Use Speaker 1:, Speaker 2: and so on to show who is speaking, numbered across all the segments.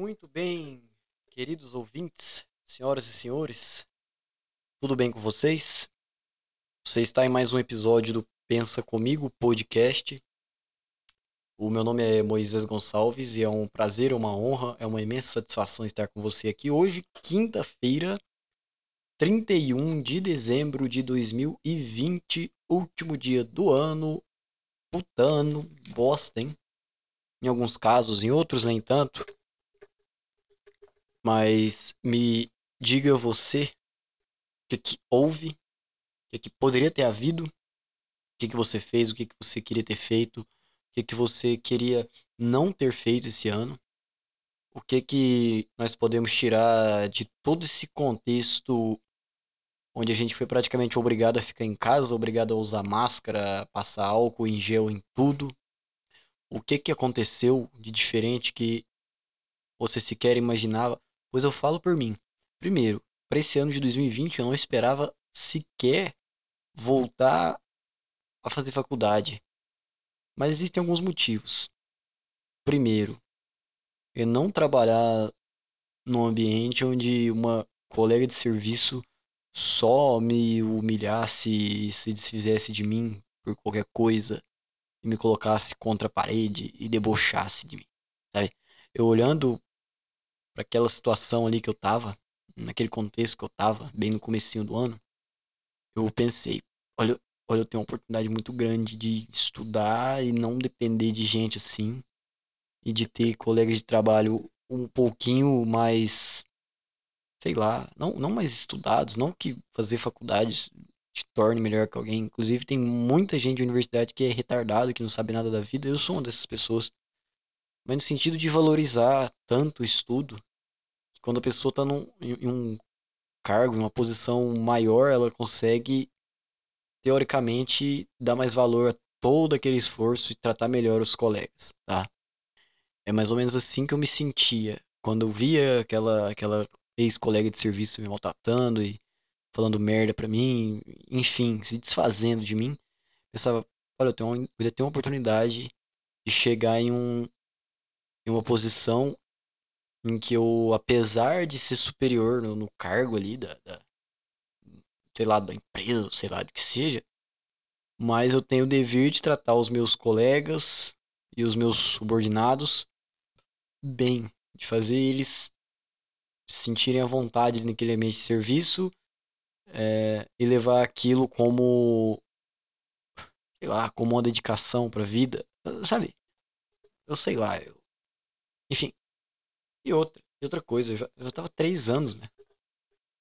Speaker 1: Muito bem, queridos ouvintes, senhoras e senhores, tudo bem com vocês? Você está em mais um episódio do Pensa Comigo podcast. O meu nome é Moisés Gonçalves e é um prazer, uma honra, é uma imensa satisfação estar com você aqui hoje, quinta-feira, 31 de dezembro de 2020, último dia do ano. Putano, bosta, hein? Em alguns casos, em outros nem tanto. Mas me diga você o que, que houve, o que, que poderia ter havido, o que, que você fez, o que, que você queria ter feito, o que, que você queria não ter feito esse ano, o que, que nós podemos tirar de todo esse contexto onde a gente foi praticamente obrigado a ficar em casa, obrigado a usar máscara, passar álcool em gel em tudo. O que, que aconteceu de diferente que você sequer imaginava? Pois eu falo por mim. Primeiro, para esse ano de 2020 eu não esperava sequer voltar a fazer faculdade. Mas existem alguns motivos. Primeiro, eu não trabalhar num ambiente onde uma colega de serviço só me humilhasse e se desfizesse de mim por qualquer coisa e me colocasse contra a parede e debochasse de mim, sabe? Eu olhando para aquela situação ali que eu tava, naquele contexto que eu tava, bem no comecinho do ano, eu pensei, olha, olha, eu tenho uma oportunidade muito grande de estudar e não depender de gente assim, e de ter colegas de trabalho um pouquinho mais, sei lá, não, não mais estudados, não que fazer faculdade te torne melhor que alguém. Inclusive, tem muita gente de universidade que é retardado, que não sabe nada da vida. Eu sou uma dessas pessoas. Mas no sentido de valorizar tanto o estudo, quando a pessoa está em um cargo, em uma posição maior, ela consegue, teoricamente, dar mais valor a todo aquele esforço e tratar melhor os colegas, tá? É mais ou menos assim que eu me sentia quando eu via aquela, aquela ex-colega de serviço me maltratando e falando merda pra mim, enfim, se desfazendo de mim. Pensava, olha, eu tenho, tenho uma oportunidade de chegar em um, em uma posição em que eu, apesar de ser superior no, no cargo ali da, da, sei lá, da empresa, sei lá, do que seja, mas eu tenho o dever de tratar os meus colegas e os meus subordinados bem, de fazer eles se sentirem à vontade naquele ambiente de serviço é, e levar aquilo como, sei lá, como uma dedicação para a vida, sabe? Eu sei lá, eu enfim. E outra, e outra coisa, eu já, eu tava três anos, né?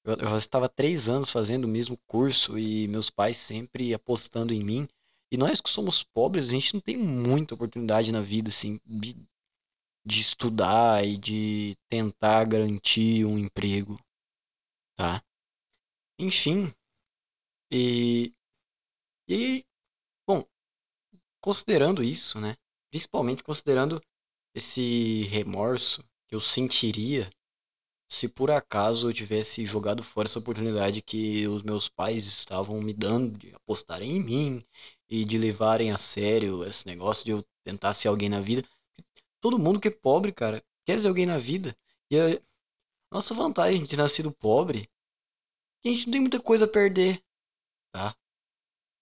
Speaker 1: Eu, eu estava três anos fazendo o mesmo curso e meus pais sempre apostando em mim. E nós que somos pobres, a gente não tem muita oportunidade na vida, assim, de, de estudar e de tentar garantir um emprego, tá? Enfim. E. E. Bom, considerando isso, né? Principalmente considerando esse remorso que eu sentiria se por acaso eu tivesse jogado fora essa oportunidade que os meus pais estavam me dando de apostarem em mim e de levarem a sério esse negócio de eu tentar ser alguém na vida. Todo mundo que é pobre, cara, quer ser alguém na vida. E a nossa vantagem de ter nascido pobre é que a gente não tem muita coisa a perder, tá?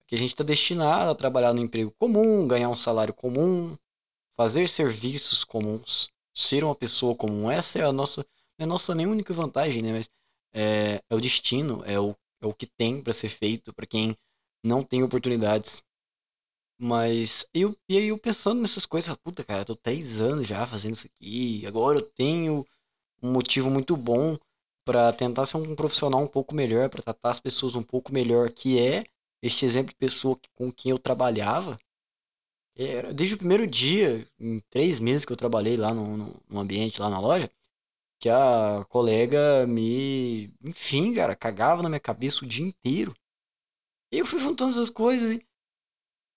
Speaker 1: Que a gente está destinado a trabalhar no emprego comum, ganhar um salário comum, fazer serviços comuns, ser uma pessoa comum. Essa é a nossa, não é a nossa nem única vantagem, né? Mas é, é o destino, é o, é o que tem para ser feito para quem não tem oportunidades. Mas eu, e aí eu pensando nessas coisas, puta cara, tô três anos já fazendo isso aqui, agora eu tenho um motivo muito bom para tentar ser um profissional um pouco melhor, para tratar as pessoas um pouco melhor, que é este exemplo de pessoa com quem eu trabalhava. Era, desde o primeiro dia, em três meses que eu trabalhei lá no, no, no ambiente, lá na loja, que a colega me, enfim, cara, cagava na minha cabeça o dia inteiro. E eu fui juntando essas coisas e,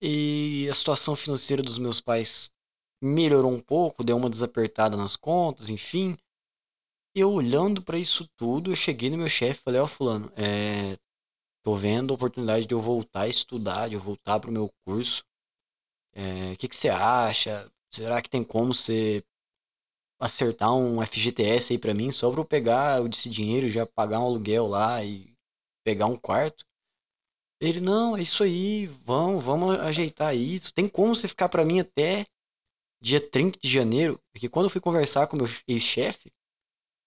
Speaker 1: e a situação financeira dos meus pais melhorou um pouco, deu uma desapertada nas contas, enfim. Eu olhando para isso tudo, eu cheguei no meu chefe e falei, ó, oh, fulano, é, tô vendo a oportunidade de eu voltar a estudar, de eu voltar pro meu curso. O é, que, que você acha? Será que tem como você acertar um FGTS aí pra mim, só pra eu pegar esse dinheiro já pagar um aluguel lá e pegar um quarto. Ele, não, é isso aí, vamos, vamos ajeitar isso. Tem como você ficar pra mim até dia 30 de janeiro? Porque quando eu fui conversar com meu ex-chefe,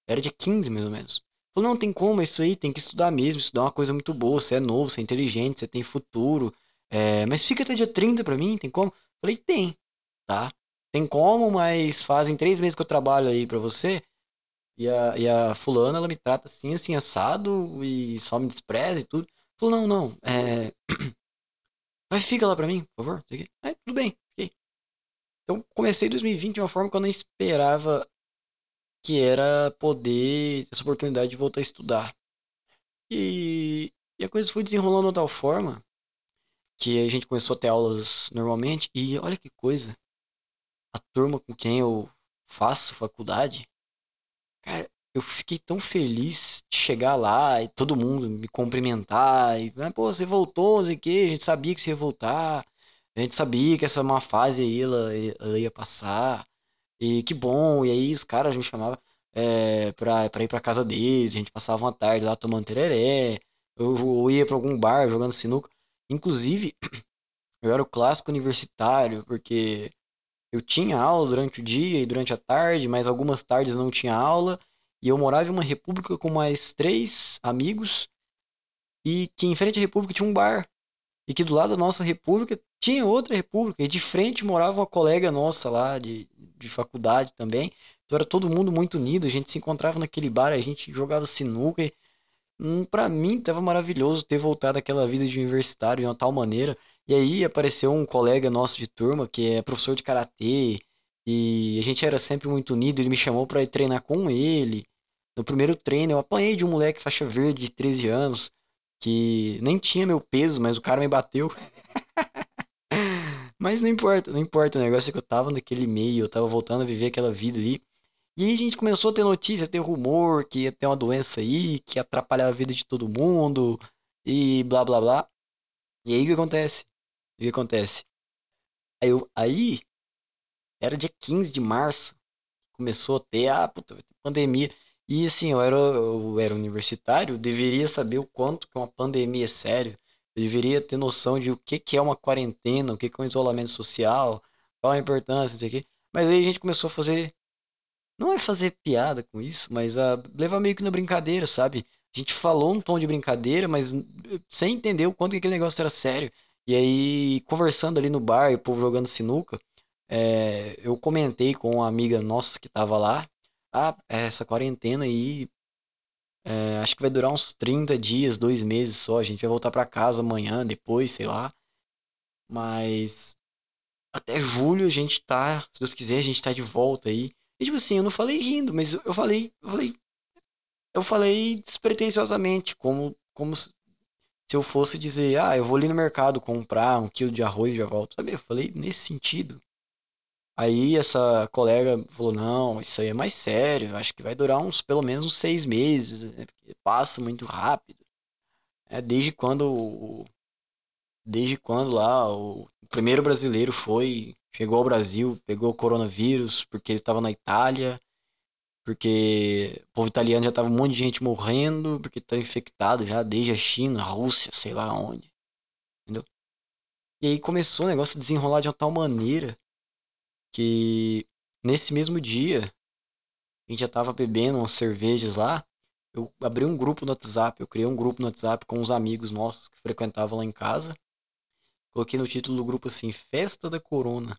Speaker 1: era dia 15 mais ou menos. Falou, não, tem como, é isso aí, tem que estudar mesmo, estudar é uma coisa muito boa, você é novo, você é inteligente, você tem futuro. É, mas fica até dia 30 pra mim, tem como? Falei, tem, tá? Tem como, mas fazem três meses que eu trabalho aí pra você. E a, e a fulana, ela me trata assim, assim, assado, e só me despreza e tudo. Falou, não, não, é... Mas fica lá pra mim, por favor. Aí, tudo bem, fiquei. Então, comecei 2020 de uma forma que eu não esperava que era poder, essa oportunidade de voltar a estudar. E, e a coisa foi desenrolando de tal forma que a gente começou a ter aulas normalmente. E olha que coisa, a turma com quem eu faço faculdade, cara, eu fiquei tão feliz de chegar lá e todo mundo me cumprimentar. E, ah, pô, você voltou, não sei o quê, a gente sabia que você ia voltar. A gente sabia que essa má fase aí ela, ela ia passar. E que bom, e aí os caras me chamavam é, pra, pra ir pra casa deles, a gente passava uma tarde lá tomando tereré, eu, eu ia pra algum bar jogando sinuca. Inclusive, eu era o clássico universitário, porque eu tinha aula durante o dia e durante a tarde, mas algumas tardes não tinha aula, e eu morava em uma república com mais três amigos, e que em frente à república tinha um bar, e que do lado da nossa república tinha outra república, e de frente morava uma colega nossa lá de, de faculdade também. Então era todo mundo muito unido, a gente se encontrava naquele bar, a gente jogava sinuca. E, hum, para mim tava maravilhoso ter voltado àquela vida de universitário de uma tal maneira. E aí apareceu um colega nosso de turma que é professor de karatê e a gente era sempre muito unido, ele me chamou para ir treinar com ele. No primeiro treino eu apanhei de um moleque faixa verde de 13 anos que nem tinha meu peso, mas o cara me bateu. Mas não importa, não importa. O negócio é que eu tava naquele meio, eu tava voltando a viver aquela vida ali. E aí a gente começou a ter notícia, a ter rumor que ia ter uma doença aí, que ia atrapalhar a vida de todo mundo, e blá blá blá. E aí o que acontece? O que acontece? Aí, eu, aí era dia 15 de março, começou a ter, ah, puta, pandemia. E assim, eu era, eu era universitário, deveria saber o quanto que uma pandemia é sério. Eu deveria ter noção de o que, que é uma quarentena, o que, que é um isolamento social, qual a importância, não sei o quê. Mas aí a gente começou a fazer. Não é fazer piada com isso, mas a levar meio que na brincadeira, sabe? A gente falou um tom de brincadeira, mas sem entender o quanto que aquele negócio era sério. E aí, conversando ali no bar, e o povo jogando sinuca, é, eu comentei com uma amiga nossa que tava lá. Ah, essa quarentena aí é, acho que vai durar uns 30 dias, dois meses só. A gente vai voltar para casa amanhã, depois, sei lá. Mas até julho a gente tá, se Deus quiser, a gente tá de volta aí. E tipo assim, eu não falei rindo, mas eu falei, eu falei, eu falei despretensiosamente, como, como se eu fosse dizer, ah, eu vou ali no mercado comprar um quilo de arroz e já volto. Sabe? Eu falei nesse sentido. Aí essa colega falou, não, isso aí é mais sério, acho que vai durar uns, pelo menos uns seis meses, né? passa muito rápido. É, desde quando, desde quando lá o primeiro brasileiro foi, chegou ao Brasil, pegou o coronavírus, porque ele estava na Itália, porque o povo italiano já tava um monte de gente morrendo, porque tá infectado já desde a China, a Rússia, sei lá onde. Entendeu? E aí começou o negócio a desenrolar de uma tal maneira que nesse mesmo dia a gente já tava bebendo umas cervejas lá. Eu abri um grupo no WhatsApp, eu criei um grupo no WhatsApp com uns amigos nossos que frequentavam lá em casa. Coloquei no título do grupo assim, Festa da Corona.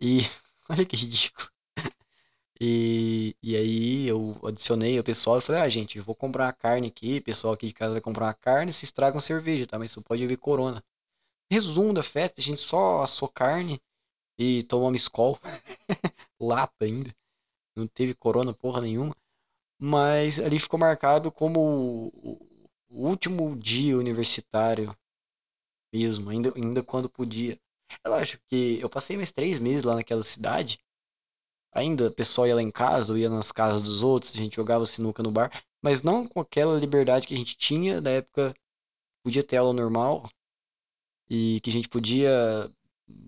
Speaker 1: E olha que ridículo. E, e aí eu adicionei o pessoal e falei, ah, gente, eu vou comprar uma carne aqui, o pessoal aqui de casa vai comprar uma carne, se estragam cerveja, tá? Mas só pode haver corona. Resumo da festa, a gente só assou carne, e tomamos Skol. Lata ainda. Não teve corona porra nenhuma. Mas ali ficou marcado como o último dia universitário mesmo, ainda, ainda quando podia. Eu acho que eu passei mais três meses lá naquela cidade. Ainda o pessoal ia lá em casa, ou ia nas casas dos outros, a gente jogava sinuca no bar, mas não com aquela liberdade que a gente tinha da época. Podia ter aula normal e que a gente podia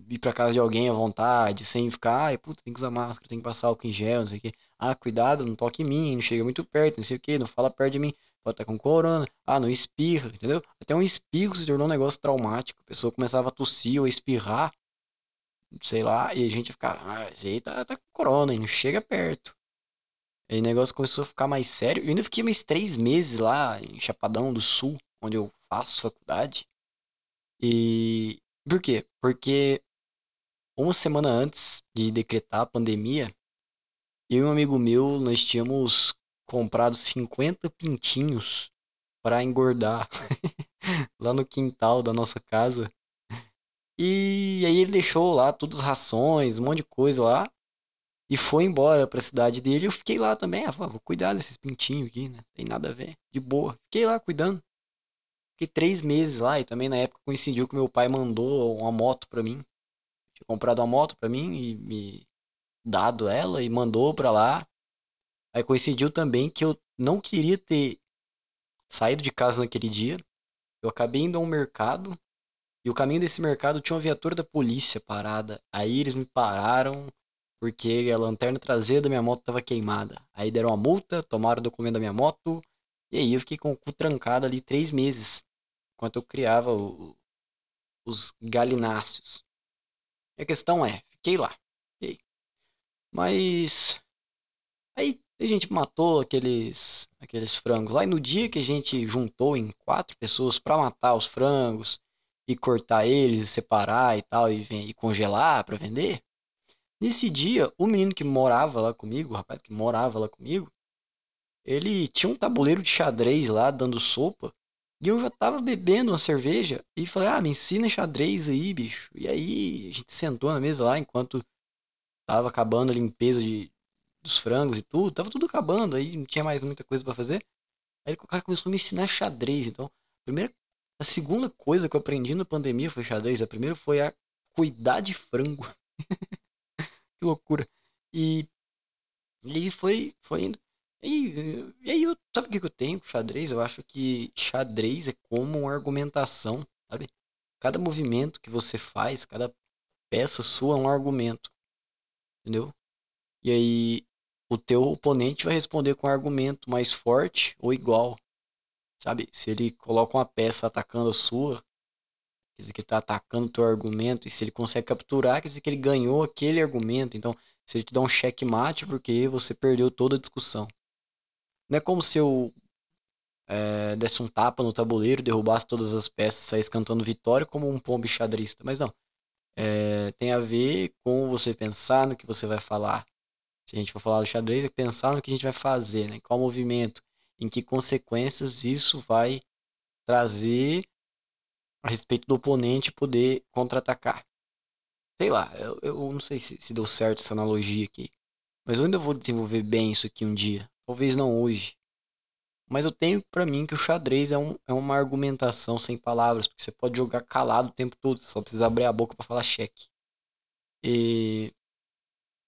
Speaker 1: ir pra casa de alguém à vontade, sem ficar, ai, puta, tem que usar máscara, tem que passar álcool em gel, não sei o quê. Ah, cuidado, não toque em mim, não chega muito perto, não sei o quê, não fala perto de mim, pode estar com corona. Ah, não espirra, entendeu? Até um espirro se tornou um negócio traumático. A pessoa começava a tossir ou espirrar, sei lá, e a gente ficava, ah, esse aí tá, tá com corona, e não chega perto. Aí o negócio começou a ficar mais sério. Eu ainda fiquei mais três meses lá em Chapadão do Sul, onde eu faço faculdade. E por quê? Porque uma semana antes de decretar a pandemia, eu e um amigo meu, nós tínhamos comprado 50 pintinhos para engordar lá no quintal da nossa casa. E aí ele deixou lá todas as rações, um monte de coisa lá. E foi embora pra cidade dele. Eu fiquei lá também. Ah, vou cuidar desses pintinhos aqui, né? Tem nada a ver. De boa. Fiquei lá cuidando. Fiquei três meses lá. E também na época coincidiu que meu pai mandou uma moto pra mim. Tinha comprado uma moto pra mim e me dado ela e mandou pra lá. Aí coincidiu também que eu não queria ter saído de casa naquele dia. Eu acabei indo a um mercado. E o caminho desse mercado tinha uma viatura da polícia parada. Aí eles me pararam porque a lanterna traseira da minha moto estava queimada. Aí deram uma multa, tomaram o documento da minha moto, e aí eu fiquei com o cu trancado ali três meses, enquanto eu criava o, os galináceos. E a questão é, fiquei lá. Fiquei. Mas aí a gente matou aqueles aqueles frangos lá e no dia que a gente juntou em quatro pessoas para matar os frangos e cortar eles e separar e tal e, e congelar para vender, Nesse dia, o menino que morava lá comigo, o rapaz que morava lá comigo, ele tinha um tabuleiro de xadrez lá dando sopa. E eu já tava bebendo uma cerveja e falei: "Ah, me ensina xadrez aí, bicho". E aí a gente sentou na mesa lá enquanto tava acabando a limpeza de, dos frangos e tudo, tava tudo acabando, aí não tinha mais muita coisa para fazer. Aí o cara começou a me ensinar xadrez. Então, a primeira a segunda coisa que eu aprendi na pandemia foi xadrez. A primeira foi a cuidar de frango. que loucura. E, e foi, foi indo. E, e aí, eu, sabe o que eu tenho com xadrez? Eu acho que xadrez é como uma argumentação, sabe? Cada movimento que você faz, cada peça sua é um argumento, entendeu? E aí, o teu oponente vai responder com um argumento mais forte ou igual, sabe? Se ele coloca uma peça atacando a sua, quer dizer que ele está atacando o teu argumento, e se ele consegue capturar, quer dizer que ele ganhou aquele argumento. Então, se ele te dá um checkmate, porque você perdeu toda a discussão. Não é como se eu é, desse um tapa no tabuleiro, derrubasse todas as peças, saísse cantando vitória como um pombo xadrista. Mas não. É, tem a ver com você pensar no que você vai falar. Se a gente for falar do xadrez, é pensar no que a gente vai fazer, né? qual movimento, em que consequências isso vai trazer a respeito do oponente poder contra-atacar. Sei lá, eu, eu não sei se, se deu certo essa analogia aqui. Mas eu ainda vou desenvolver bem isso aqui um dia. Talvez não hoje. Mas eu tenho para mim que o xadrez é, um, é uma argumentação sem palavras, porque você pode jogar calado o tempo todo, só precisa abrir a boca para falar cheque. E...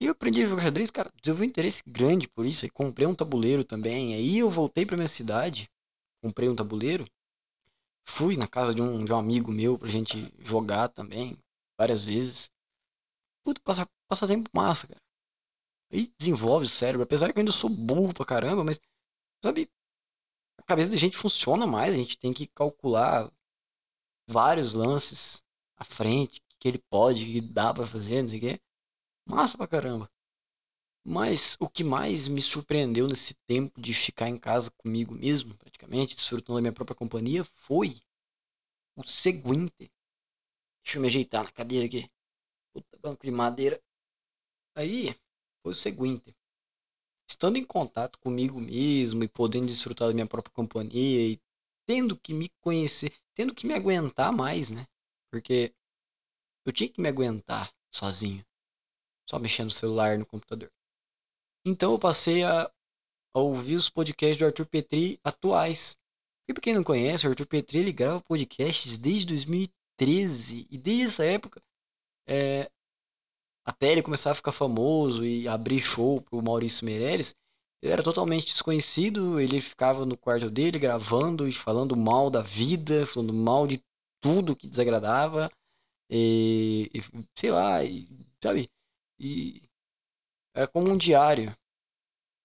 Speaker 1: e eu aprendi a jogar xadrez, cara, desenvolvi um interesse grande por isso, e comprei um tabuleiro também. Aí eu voltei para minha cidade, comprei um tabuleiro Fui na casa de um, de um amigo meu pra gente jogar também, várias vezes. Puta, passar, passar tempo massa, cara. E desenvolve o cérebro, apesar que eu ainda sou burro pra caramba, mas, sabe, a cabeça da gente funciona mais, a gente tem que calcular vários lances à frente, que ele pode, que dá pra fazer, não sei o quê. Massa pra caramba. Mas o que mais me surpreendeu nesse tempo de ficar em casa comigo mesmo, praticamente, desfrutando da minha própria companhia, foi o seguinte. Deixa eu me ajeitar na cadeira aqui. Puta, banco de madeira. Aí, foi o seguinte. Estando em contato comigo mesmo e podendo desfrutar da minha própria companhia e tendo que me conhecer, tendo que me aguentar mais, né? Porque eu tinha que me aguentar sozinho, só mexendo no celular no computador. Então eu passei a, a ouvir os podcasts do Arthur Petri atuais. E pra quem não conhece, o Arthur Petri ele grava podcasts desde 2013. E desde essa época, é, até ele começar a ficar famoso e abrir show pro Maurício Meirelles, ele era totalmente desconhecido. Ele ficava no quarto dele gravando e falando mal da vida, falando mal de tudo que desagradava. E, e sei lá, e, sabe? E era como um diário.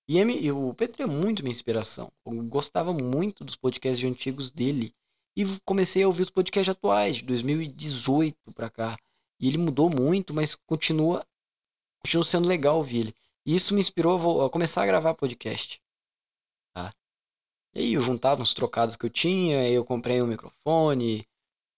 Speaker 1: E, e o Petro é muito minha inspiração. Eu gostava muito dos podcasts antigos dele. E comecei a ouvir os podcasts atuais, de 2018 pra cá. E ele mudou muito, mas continua, continua sendo legal ouvir ele. E isso me inspirou a, começar a gravar podcast. Tá? E aí eu juntava uns trocados que eu tinha, eu comprei um microfone,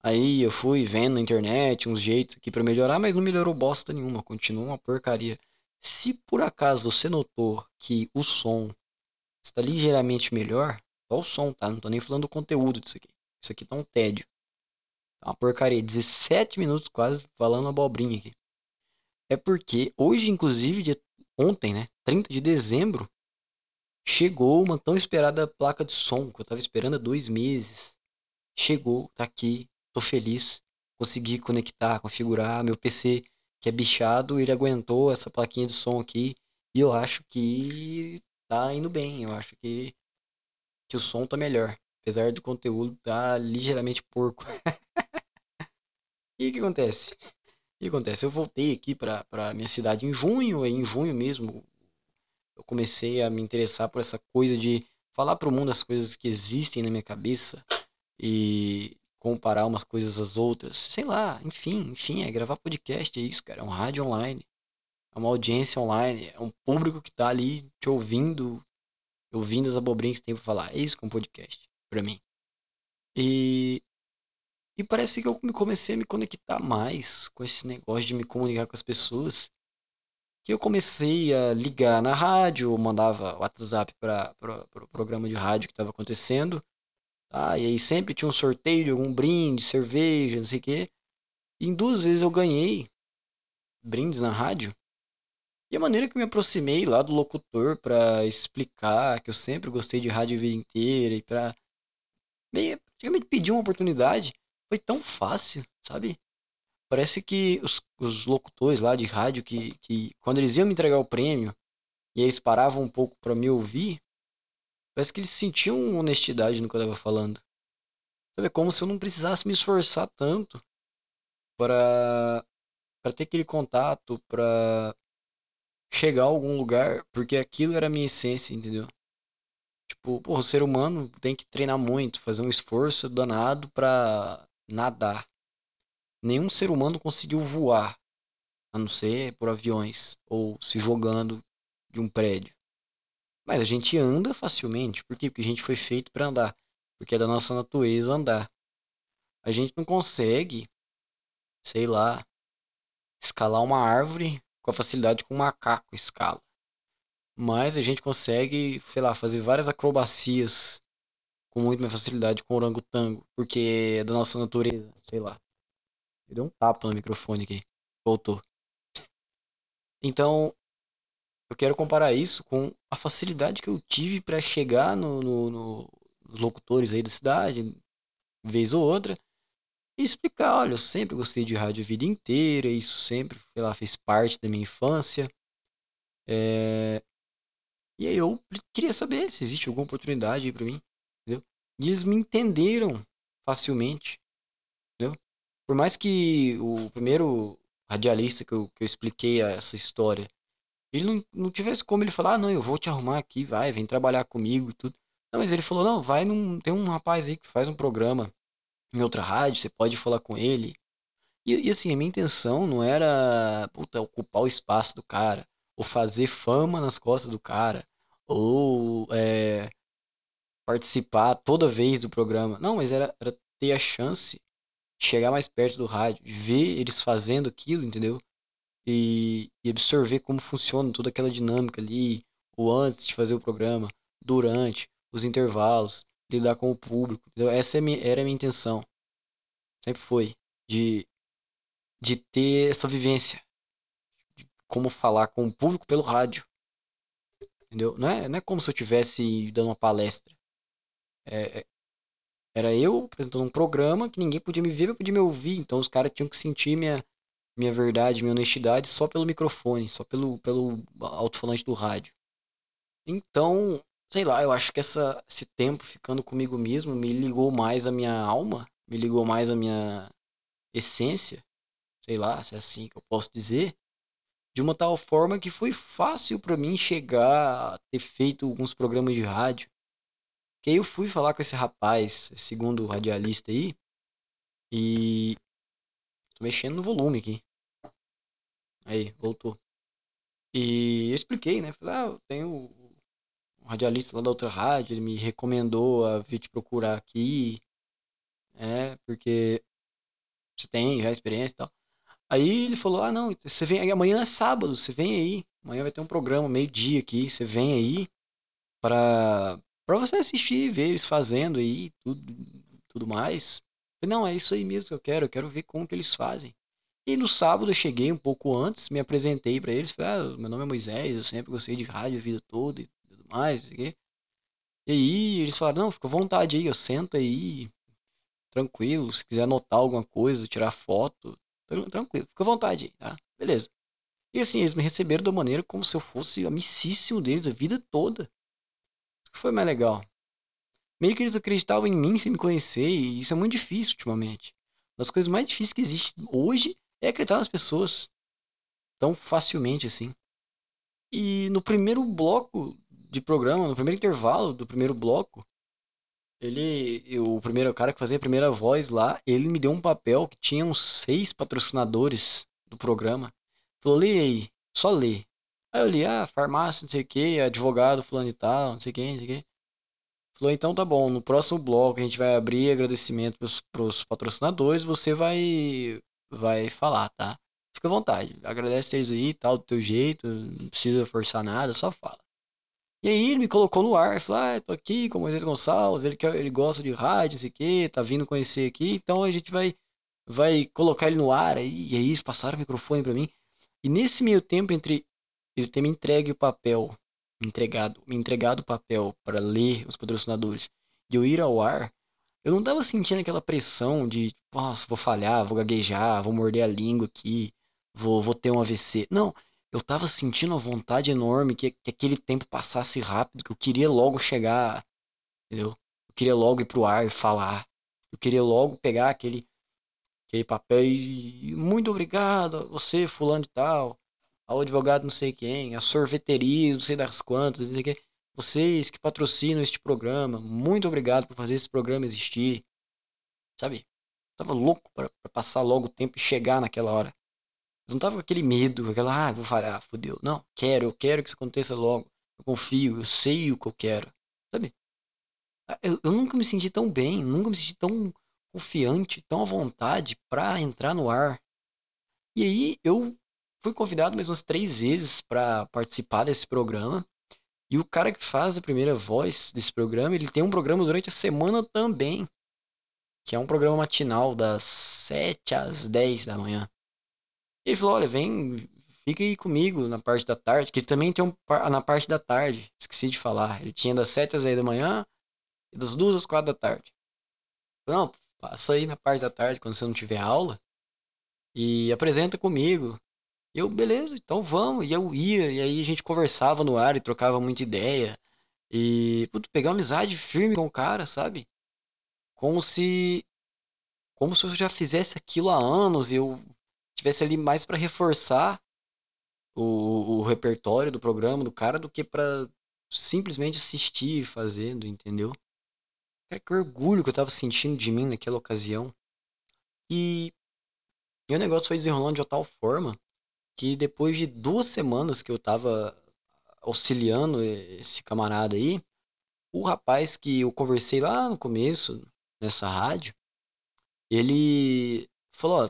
Speaker 1: aí eu fui vendo na internet uns jeitos aqui para melhorar, mas não melhorou bosta nenhuma, continua uma porcaria. Se por acaso você notou que o som está ligeiramente melhor, só o som, tá? Não tô nem falando do conteúdo disso aqui. Isso aqui tá um tédio. Tá uma porcaria. 17 minutos quase falando abobrinha aqui. É porque hoje, inclusive, dia, ontem, né? 30 de dezembro, chegou uma tão esperada placa de som que eu tava esperando há dois meses. Chegou, tá aqui, tô feliz. Consegui conectar, configurar. Meu PC, que é bichado, ele aguentou essa plaquinha de som aqui. E eu acho que tá indo bem. Eu acho que, que o som tá melhor. Apesar do conteúdo tá ligeiramente porco. e o que acontece? O que acontece? Eu voltei aqui pra, minha cidade em junho, e em junho mesmo eu comecei a me interessar por essa coisa de falar pro mundo as coisas que existem na minha cabeça e comparar umas coisas às outras. Sei lá, enfim, enfim, é gravar podcast, é isso, cara. É um rádio online. É uma audiência online. É um público que tá ali te ouvindo, ouvindo as abobrinhas que tem pra falar. É isso que é um podcast para mim. E e parece que eu comecei a me conectar mais com esse negócio de me comunicar com as pessoas. Que eu comecei a ligar na rádio, mandava WhatsApp para o pro programa de rádio que estava acontecendo. Tá? E aí sempre tinha um sorteio de algum brinde, cerveja, não sei o quê. E em duas vezes eu ganhei brindes na rádio. E a maneira que eu me aproximei lá do locutor para explicar que eu sempre gostei de rádio a vida inteira e para praticamente pedir uma oportunidade. Foi tão fácil, sabe? Parece que os, os locutores lá de rádio, que, que quando eles iam me entregar o prêmio, e eles paravam um pouco para me ouvir, parece que eles sentiam honestidade no que eu tava falando. É como se eu não precisasse me esforçar tanto para para ter aquele contato, para chegar a algum lugar, porque aquilo era a minha essência, entendeu? Tipo, porra, o ser humano tem que treinar muito, fazer um esforço danado pra nadar. Nenhum ser humano conseguiu voar, a não ser por aviões ou se jogando de um prédio. Mas a gente anda facilmente, por quê? Porque a gente foi feito para andar, porque é da nossa natureza andar. A gente não consegue, sei lá, escalar uma árvore com a facilidade que um macaco escala. Mas a gente consegue, sei lá, fazer várias acrobacias com muito mais facilidade com orangotango, porque é da nossa natureza, sei lá. Deu um tapa no microfone aqui. Voltou. Então, eu quero comparar isso com a facilidade que eu tive para chegar no, no, no, nos locutores aí da cidade, vez ou outra, e explicar, olha, eu sempre gostei de rádio a vida inteira, isso sempre, sei lá, fez parte da minha infância. É, e aí eu queria saber se existe alguma oportunidade aí pra mim, entendeu? E eles me entenderam facilmente, entendeu? Por mais que o primeiro radialista que eu, que eu expliquei essa história, ele não, não tivesse como ele falar, ah, não, eu vou te arrumar aqui, vai, vem trabalhar comigo e tudo. Não, mas ele falou, não, vai num, tem um rapaz aí que faz um programa em outra rádio, você pode falar com ele. E, e assim, a minha intenção não era, puta, ocupar o espaço do cara, ou fazer fama nas costas do cara, ou é, participar toda vez do programa. Não, mas era, era ter a chance de chegar mais perto do rádio, de ver eles fazendo aquilo, entendeu? E, e absorver como funciona toda aquela dinâmica ali, o antes de fazer o programa, durante, os intervalos, lidar com o público. Essa é era a minha intenção. Sempre foi. De, de ter essa vivência. De como falar com o público pelo rádio. Entendeu? Não é, não é como se eu estivesse dando uma palestra. É, é, era eu apresentando um programa que ninguém podia me ver, podia me ouvir. Então os caras tinham que sentir minha, minha verdade, minha honestidade só pelo microfone, só pelo, pelo alto-falante do rádio. Então, sei lá, eu acho que essa, esse tempo ficando comigo mesmo me ligou mais a minha alma, me ligou mais a minha essência sei lá se é assim que eu posso dizer, de uma tal forma que foi fácil para mim chegar a ter feito alguns programas de rádio. Que aí eu fui falar com esse rapaz, segundo radialista aí, e tô mexendo no volume aqui. Aí, voltou. E eu expliquei, né? Falei, ah, eu tenho um radialista lá da outra rádio, ele me recomendou a vir te procurar aqui. É, porque você tem já experiência e tal. Aí ele falou: Ah, não, você vem. Amanhã é sábado, você vem aí. Amanhã vai ter um programa, meio-dia aqui. Você vem aí para para você assistir, ver eles fazendo aí, tudo, tudo mais. Falei, não, é isso aí mesmo que eu quero. Eu quero ver como que eles fazem. E no sábado eu cheguei um pouco antes, me apresentei para eles. Falei: Ah, meu nome é Moisés, eu sempre gostei de rádio a vida toda e tudo mais. E aí eles falaram: Não, fica à vontade aí, eu senta aí, tranquilo. Se quiser anotar alguma coisa, tirar foto, tranquilo, fica à vontade aí, tá? Beleza. E assim, eles me receberam da maneira como se eu fosse amicíssimo deles a vida toda. Isso que foi mais legal. Meio que eles acreditavam em mim sem me conhecer, e isso é muito difícil ultimamente. Uma das coisas mais difíceis que existe hoje é acreditar nas pessoas. Tão facilmente assim. E no primeiro bloco de programa, no primeiro intervalo do primeiro bloco, ele, eu, o primeiro cara que fazia a primeira voz lá, ele me deu um papel que tinha uns seis patrocinadores do programa. Falou, lê aí, só lê. Aí eu li, ah, farmácia, não sei o que, advogado, fulano e tal, não sei quem, não sei o que. Falou, então tá bom, no próximo bloco a gente vai abrir agradecimento pros, pros patrocinadores, você vai, vai falar, tá? Fica à vontade, agradece eles aí, tal, do teu jeito, não precisa forçar nada, só fala. E aí ele me colocou no ar, falou, ah, tô aqui com o Moisés Gonçalves, ele, quer, ele gosta de rádio, não sei o quê, tá vindo conhecer aqui, então a gente vai, vai colocar ele no ar. Aí, e aí eles passaram o microfone para mim. E nesse meio tempo, entre ele ter me entregue o papel, entregado, me entregado o papel para ler os patrocinadores, e eu ir ao ar, eu não tava sentindo aquela pressão de, nossa, vou falhar, vou gaguejar, vou morder a língua aqui, vou, vou ter um AVC. Não, eu tava sentindo uma vontade enorme que, que aquele tempo passasse rápido, que eu queria logo chegar, entendeu? Eu queria logo ir pro ar e falar. Eu queria logo pegar aquele, aquele papel e muito obrigado a você, fulano de tal, ao advogado não sei quem, a sorveteria, não sei das quantas, não sei quem. Vocês que patrocinam este programa, muito obrigado por fazer esse programa existir. Sabe? Eu tava louco para passar logo o tempo e chegar naquela hora. Eu não tava com aquele medo, aquela, ah, vou falhar, fodeu. Não, quero, eu quero que isso aconteça logo. Eu confio, eu sei o que eu quero. Sabe? Ah, eu, eu nunca me senti tão bem, nunca me senti tão confiante, tão à vontade para entrar no ar. E aí eu fui convidado mais umas três vezes para participar desse programa. E o cara que faz a primeira voz desse programa, ele tem um programa durante a semana também. Que é um programa matinal das 7 às 10 da manhã. Ele falou: olha, vem, fica aí comigo na parte da tarde, que ele também tem um na parte da tarde, esqueci de falar. Ele tinha das 7 às 10 da manhã e das 2 às 4 da tarde. Não, passa aí na parte da tarde quando você não tiver aula e apresenta comigo. Eu, beleza, então vamos. E eu ia, e aí a gente conversava no ar e trocava muita ideia. E, puto, pegar amizade firme com o cara, sabe? Como se. Como se eu já fizesse aquilo há anos e eu tivesse ali mais para reforçar o, o, repertório do programa do cara do que para simplesmente assistir fazendo, entendeu? Cara, que orgulho que eu tava sentindo de mim naquela ocasião. E, e o negócio foi desenrolando de tal forma que depois de duas semanas que eu tava auxiliando esse camarada aí, o rapaz que eu conversei lá no começo, nessa rádio, ele falou, ó,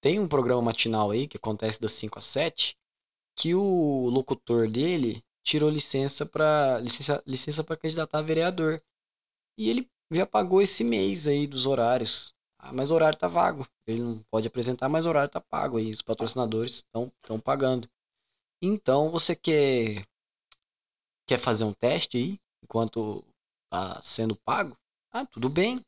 Speaker 1: tem um programa matinal aí que acontece das 5 às 7 que o locutor dele tirou licença para licença, licença para candidatar a vereador. E ele já pagou esse mês aí dos horários. Ah, mas o horário tá vago. Ele não pode apresentar, mas o horário tá pago aí. Os patrocinadores estão pagando. Então, você quer quer fazer um teste aí enquanto tá sendo pago? Ah, tudo bem.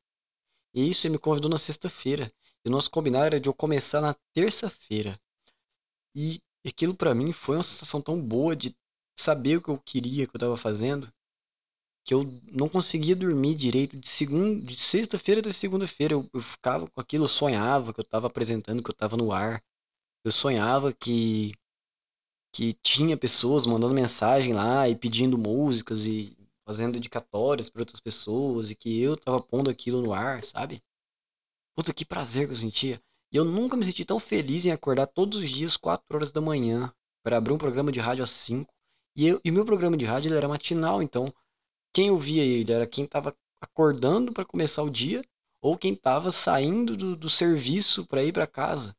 Speaker 1: E isso ele me convidou na sexta-feira. E o nosso combinado era de eu começar na terça-feira. E aquilo para mim foi uma sensação tão boa de saber o que eu queria, que eu tava fazendo, que eu não conseguia dormir direito de segunda, de sexta-feira até segunda-feira. Eu, eu, ficava com aquilo, eu sonhava que eu estava apresentando, que eu estava no ar. Eu sonhava que que tinha pessoas mandando mensagem lá e pedindo músicas e fazendo dedicatórias para outras pessoas e que eu tava pondo aquilo no ar, sabe? Puta que prazer que eu sentia. E eu nunca me senti tão feliz em acordar todos os dias 4 horas da manhã para abrir um programa de rádio às 5. E, o meu programa de rádio ele era matinal, então quem ouvia ele era quem estava acordando para começar o dia ou quem estava saindo do, do serviço para ir para casa.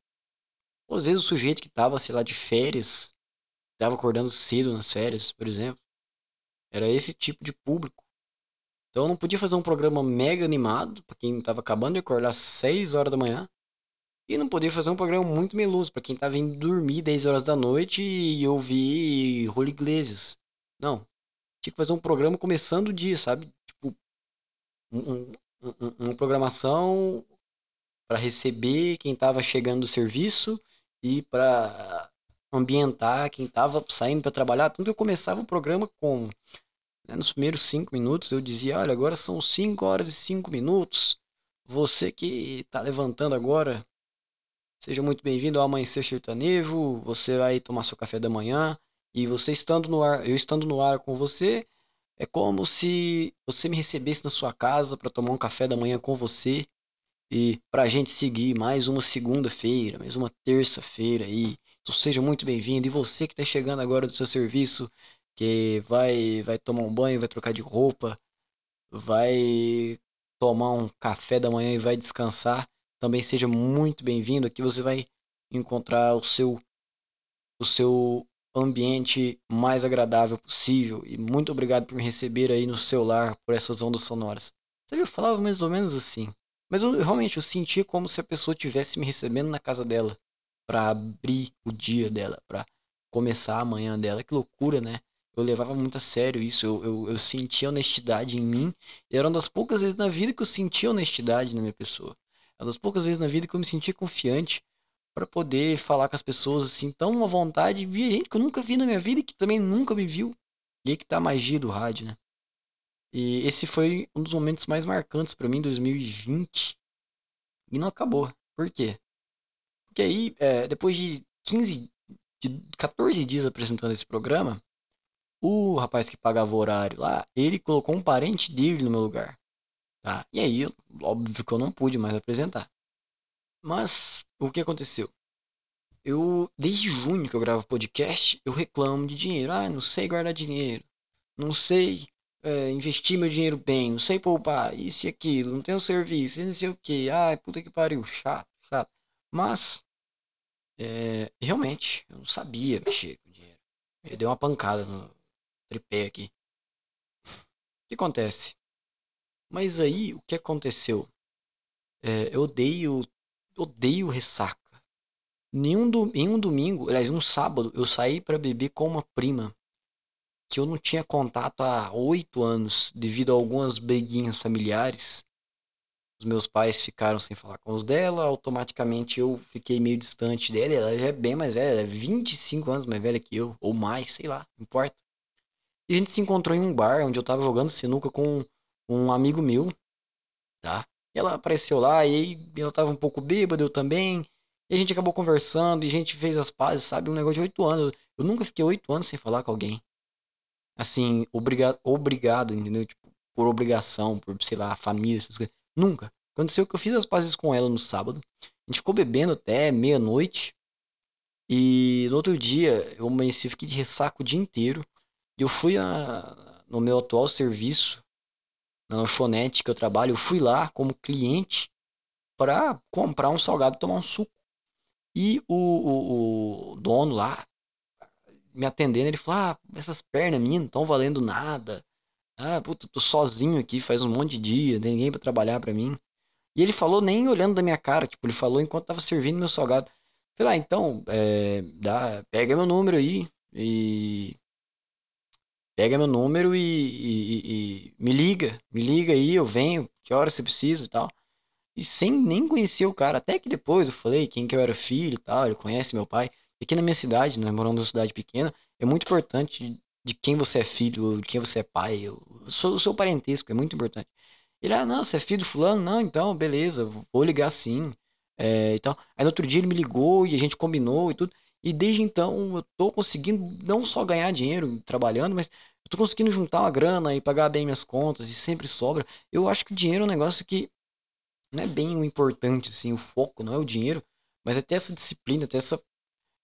Speaker 1: Ou às vezes o sujeito que estava, sei lá, de férias, estava acordando cedo nas férias, por exemplo. Era esse tipo de público. Então eu não podia fazer um programa mega animado para quem estava acabando de acordar às 6 horas da manhã. E não podia fazer um programa muito meloso para quem estava indo dormir 10 horas da noite e ouvir Julio Iglesias. Não. Tinha que fazer um programa começando o dia, sabe? Tipo, um, um, uma programação para receber quem estava chegando do serviço e para ambientar quem estava saindo para trabalhar. Tanto que eu começava o programa com. Né, nos primeiros cinco minutos eu dizia: olha, agora são cinco horas e cinco minutos. Você que está levantando agora, seja muito bem-vindo ao Amanhecer Sertanejo. Você vai tomar seu café da manhã. E você estando no ar, eu estando no ar com você, é como se você me recebesse na sua casa para tomar um café da manhã com você e para a gente seguir mais uma segunda-feira, mais uma terça-feira aí, então seja muito bem-vindo. E você que está chegando agora do seu serviço, que vai, vai tomar um banho, vai trocar de roupa, vai tomar um café da manhã e vai descansar, também seja muito bem-vindo. Aqui você vai encontrar o seu o seu ambiente mais agradável possível. E muito obrigado por me receber aí no seu lar por essas ondas sonoras. Você eu falava mais ou menos assim. Mas eu, realmente eu sentia como se a pessoa estivesse me recebendo na casa dela para abrir o dia dela, para começar a manhã dela. Que loucura, né? Eu levava muito a sério isso, eu, eu, eu sentia honestidade em mim. E era uma das poucas vezes na vida que eu sentia honestidade na minha pessoa. Era uma das poucas vezes na vida que eu me sentia confiante para poder falar com as pessoas assim, tão à vontade. Via gente que eu nunca vi na minha vida e que também nunca me viu. E aí que tá a magia do rádio, né? E esse foi um dos momentos mais marcantes para mim em 2020. E não acabou. Por quê? Porque aí, é, depois de 15, de 14 dias apresentando esse programa, o rapaz que pagava o horário lá, ele colocou um parente dele no meu lugar. Tá? E aí, óbvio que eu não pude mais apresentar. Mas, o que aconteceu? Eu, desde junho que eu gravo podcast, eu reclamo de dinheiro. Ah, não sei guardar dinheiro. Não sei é, investir meu dinheiro bem. Não sei poupar. Isso e aquilo. Não tenho serviço. Não sei o que. Ai, puta que pariu. Chato, chato. Mas, é, realmente, eu não sabia mexer com dinheiro. Eu dei uma pancada no tripé aqui. O que acontece? Mas aí, o que aconteceu? É, eu odeio, odeio ressaca. Nenhum do, em um domingo, aliás, um sábado, eu saí para beber com uma prima que eu não tinha contato há oito anos devido a algumas briguinhas familiares os meus pais ficaram sem falar com os dela, automaticamente eu fiquei meio distante dela. Ela já é bem mais velha, ela é 25 anos mais velha que eu, ou mais, sei lá, não importa. E a gente se encontrou em um bar onde eu tava jogando sinuca com um amigo meu, tá? Ela apareceu lá e ela tava um pouco bêbada, eu também. E a gente acabou conversando e a gente fez as pazes, sabe? Um negócio de oito anos. Eu nunca fiquei oito anos sem falar com alguém. Assim, obrigado, obrigado, entendeu? Tipo, por obrigação, por, sei lá, família, essas coisas. Nunca. Aconteceu que eu fiz as pazes com ela no sábado. A gente ficou bebendo até meia-noite. E no outro dia eu amanheci, fiquei de ressaco o dia inteiro. E eu fui a, no meu atual serviço, na lanchonete que eu trabalho, eu fui lá como cliente para comprar um salgado e tomar um suco. E o, o, o, dono lá, me atendendo, ele falou: Ah, essas pernas minhas não estão valendo nada. Ah, puta, tô sozinho aqui faz um monte de dia, tem ninguém para trabalhar para mim. E ele falou nem olhando da minha cara, tipo, ele falou enquanto tava servindo meu salgado. Falei, ah, então, é, dá, pega meu número aí e. Pega meu número e, e, e, me liga, me liga aí, eu venho, que hora você precisa e tal. E sem nem conhecer o cara, até que depois eu falei quem que eu era filho e tal, ele conhece meu pai. Aqui na minha cidade, né, morando numa cidade pequena, é muito importante de quem você é filho, de quem você é pai. Eu, o seu parentesco é muito importante. Ele, ah, não, você é filho do fulano? Não, então, beleza, vou ligar sim. É, então, aí no outro dia ele me ligou e a gente combinou e tudo. E desde então eu tô conseguindo não só ganhar dinheiro trabalhando, mas eu tô conseguindo juntar uma grana e pagar bem minhas contas e sempre sobra. Eu acho que o dinheiro é um negócio que não é bem o importante, assim, o foco não é o dinheiro, mas é ter essa disciplina, ter essa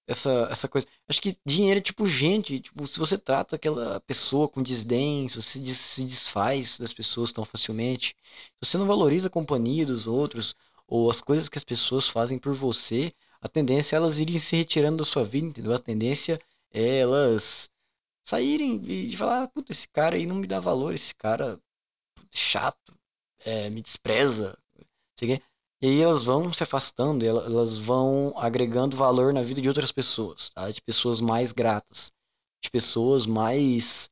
Speaker 1: essa, essa coisa. Acho que dinheiro é tipo gente. Tipo, se você trata aquela pessoa com desdém, se você se desfaz das pessoas tão facilmente, se você não valoriza a companhia dos outros, ou as coisas que as pessoas fazem por você, a tendência é elas irem se retirando da sua vida, entendeu? A tendência é elas saírem e falar, puta, esse cara aí não me dá valor, esse cara chato, é, me despreza, sei e aí elas vão se afastando, elas vão agregando valor na vida de outras pessoas, tá? De pessoas mais gratas, de pessoas mais,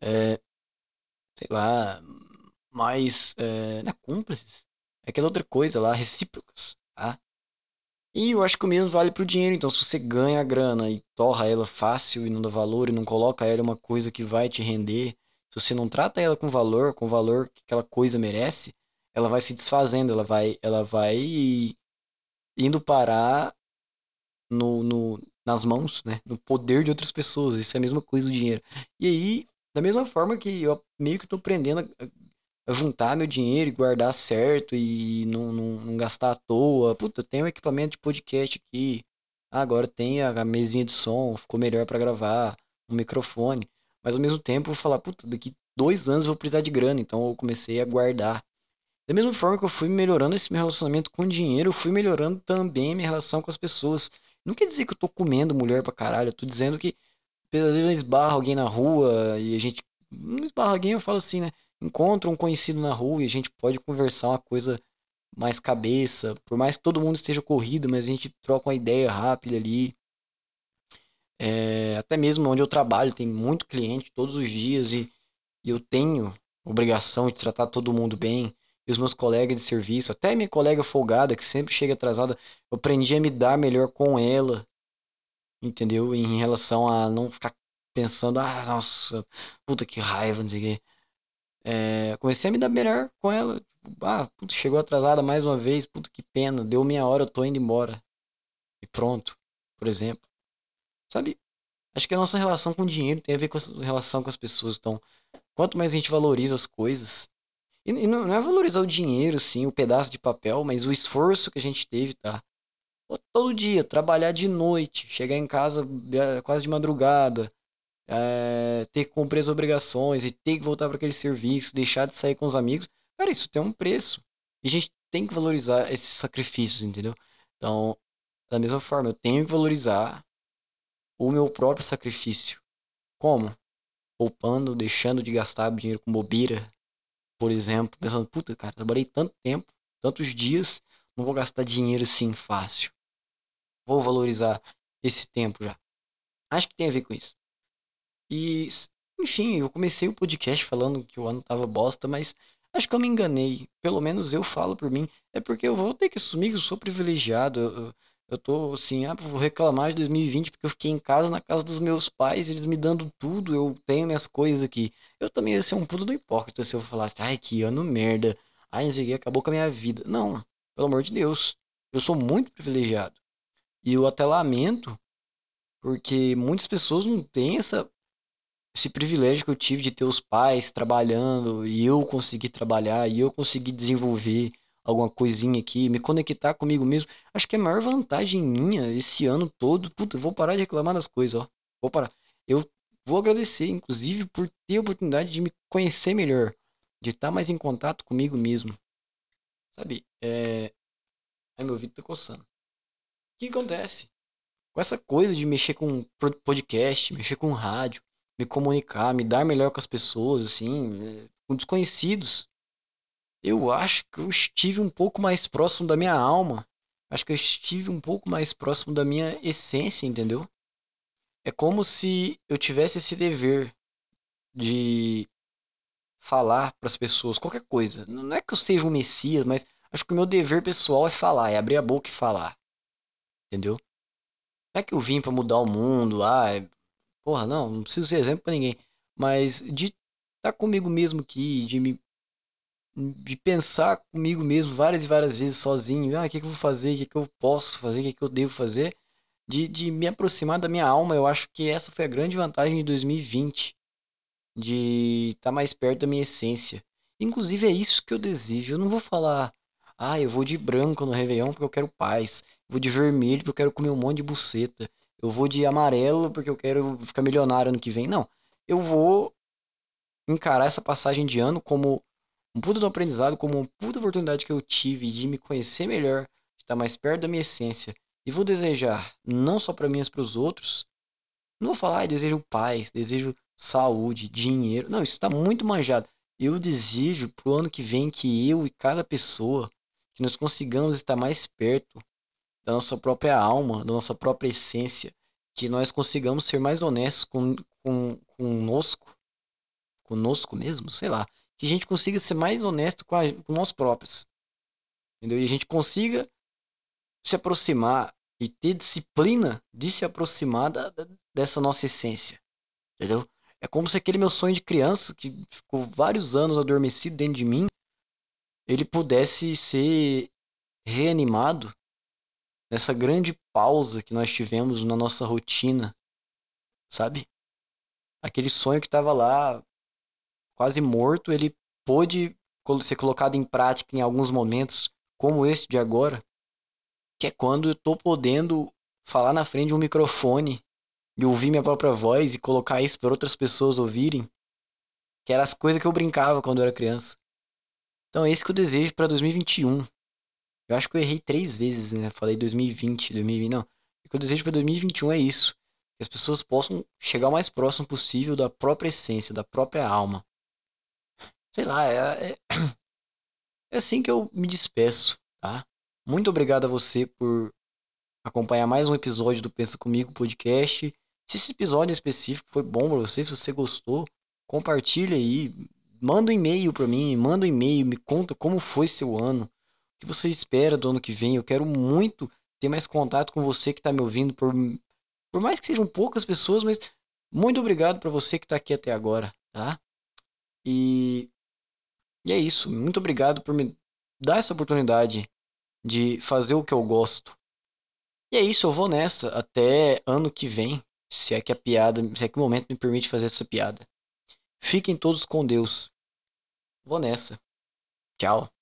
Speaker 1: é, sei lá, mais, é, não é cúmplices, é aquela outra coisa lá, recíprocas, tá? E eu acho que o mesmo vale pro dinheiro, então se você ganha a grana e torra ela fácil e não dá valor e não coloca ela uma coisa que vai te render, se você não trata ela com valor, com o valor que aquela coisa merece, ela vai se desfazendo, ela vai, ela vai indo parar no, no, nas mãos, né? No poder de outras pessoas. Isso é a mesma coisa do dinheiro. E aí, da mesma forma que eu meio que tô aprendendo a juntar meu dinheiro e guardar certo e não, não, não, gastar à toa. Puta, tenho um equipamento de podcast aqui. Ah, agora tem a, mesinha de som, ficou melhor para gravar, um microfone. Mas ao mesmo tempo eu falar, puta, daqui dois anos eu vou precisar de grana. Então eu comecei a guardar. Da mesma forma que eu fui melhorando esse meu relacionamento com o dinheiro, eu fui melhorando também minha relação com as pessoas. Não quer dizer que eu tô comendo mulher pra caralho, eu tô dizendo que às vezes eu esbarro alguém na rua e a gente. Não esbarra alguém, eu falo assim, né? Encontro um conhecido na rua e a gente pode conversar uma coisa mais cabeça. Por mais que todo mundo esteja corrido, mas a gente troca uma ideia rápida ali. É, até mesmo onde eu trabalho, tem muito cliente todos os dias e, e eu tenho obrigação de tratar todo mundo bem e os meus colegas de serviço, até minha colega folgada, que sempre chega atrasada, eu aprendi a me dar melhor com ela, entendeu? Em relação a não ficar pensando, ah, nossa, puta que raiva, não sei o quê. É, comecei a me dar melhor com ela. Ah, puta, chegou atrasada mais uma vez, puta que pena, deu minha hora, eu tô indo embora. E pronto, por exemplo. Sabe? Acho que a nossa relação com o dinheiro tem a ver com a relação com as pessoas. Então, quanto mais a gente valoriza as coisas, e não é valorizar o dinheiro, sim, o pedaço de papel, mas o esforço que a gente teve, tá? Todo dia, trabalhar de noite, chegar em casa é, quase de madrugada, é, ter que cumprir as obrigações e ter que voltar para aquele serviço, deixar de sair com os amigos. Cara, isso tem um preço. E a gente tem que valorizar esses sacrifícios, entendeu? Então, da mesma forma, eu tenho que valorizar o meu próprio sacrifício. Como? Poupando, deixando de gastar dinheiro com bobeira, por exemplo, pensando, puta, cara, trabalhei tanto tempo, tantos dias, não vou gastar dinheiro assim fácil. Vou valorizar esse tempo já. Acho que tem a ver com isso. E, enfim, eu comecei o podcast falando que o ano tava bosta, mas acho que eu me enganei. Pelo menos eu falo por mim. É porque eu vou ter que assumir que eu sou privilegiado. Eu, eu tô assim, ah, vou reclamar de 2020 porque eu fiquei em casa, na casa dos meus pais, eles me dando tudo, eu tenho minhas coisas aqui. Eu também ia ser um pulo do hipócrita se eu falasse, ai, que ano merda, ai, isso aqui acabou com a minha vida. Não, pelo amor de Deus, eu sou muito privilegiado. E eu até lamento, porque muitas pessoas não têm essa, esse privilégio que eu tive de ter os pais trabalhando e eu conseguir trabalhar e eu conseguir desenvolver alguma coisinha aqui, me conectar comigo mesmo. Acho que é a maior vantagem minha esse ano todo. Puta, vou parar de reclamar das coisas, ó. Vou parar. Eu vou agradecer, inclusive, por ter a oportunidade de me conhecer melhor, de estar mais em contato comigo mesmo. Sabe? É. Ai, meu ouvido tá coçando. O que acontece? Com essa coisa de mexer com podcast, mexer com rádio, me comunicar, me dar melhor com as pessoas, assim, com desconhecidos eu acho que eu estive um pouco mais próximo da minha alma. Acho que eu estive um pouco mais próximo da minha essência, entendeu? É como se eu tivesse esse dever de falar para as pessoas qualquer coisa. Não é que eu seja um messias, mas acho que o meu dever pessoal é falar, é abrir a boca e falar. Entendeu? Não é que eu vim para mudar o mundo, ah. Porra, não, não preciso ser exemplo para ninguém, mas de estar comigo mesmo aqui, de me de pensar comigo mesmo várias e várias vezes sozinho, ah, o que, que eu vou fazer, o que, que eu posso fazer, o que, que eu devo fazer, de, de me aproximar da minha alma, eu acho que essa foi a grande vantagem de 2020, de estar mais perto da minha essência. Inclusive é isso que eu desejo, eu não vou falar, ah, eu vou de branco no Réveillon porque eu quero paz, vou de vermelho porque eu quero comer um monte de buceta, eu vou de amarelo porque eu quero ficar milionário ano que vem, não. Eu vou encarar essa passagem de ano como um puta do aprendizado, como uma puta oportunidade que eu tive de me conhecer melhor, de estar mais perto da minha essência. E vou desejar, não só para mim, mas para os outros. Não vou falar, ah, desejo paz, desejo saúde, dinheiro. Não, isso está muito manjado. Eu desejo pro ano que vem que eu e cada pessoa, que nós consigamos estar mais perto da nossa própria alma, da nossa própria essência, que nós consigamos ser mais honestos com, com, conosco, conosco mesmo, sei lá, que a gente consiga ser mais honesto com, a, com nós próprios. Entendeu? E a gente consiga se aproximar e ter disciplina de se aproximar da, da, dessa nossa essência. Entendeu? É como se aquele meu sonho de criança, que ficou vários anos adormecido dentro de mim, ele pudesse ser reanimado nessa grande pausa que nós tivemos na nossa rotina, sabe? Aquele sonho que estava lá quase morto, ele pôde ser colocado em prática em alguns momentos, como esse de agora, que é quando eu tô podendo falar na frente de um microfone e ouvir minha própria voz e colocar isso para outras pessoas ouvirem, que eram as coisas que eu brincava quando eu era criança. Então é isso que eu desejo para 2021. Eu acho que eu errei três vezes, né? Falei 2020, 2020, não. O que eu desejo para 2021 é isso. Que as pessoas possam chegar o mais próximo possível da própria essência, da própria alma. Sei lá, é, é, é assim que eu me despeço, tá? Muito obrigado a você por acompanhar mais um episódio do Pensa Comigo podcast. Se esse episódio específico foi bom pra você, se você gostou, compartilha aí, manda um e-mail para mim, manda um e-mail, me conta como foi seu ano, que você espera do ano que vem. Eu quero muito ter mais contato com você que está me ouvindo, por, por mais que sejam poucas pessoas, mas muito obrigado para você que está aqui até agora, tá? E e é isso. Muito obrigado por me dar essa oportunidade de fazer o que eu gosto. E é isso, eu vou nessa até ano que vem, se é que a piada, se é que o momento me permite fazer essa piada. Fiquem todos com Deus. Vou nessa. Tchau.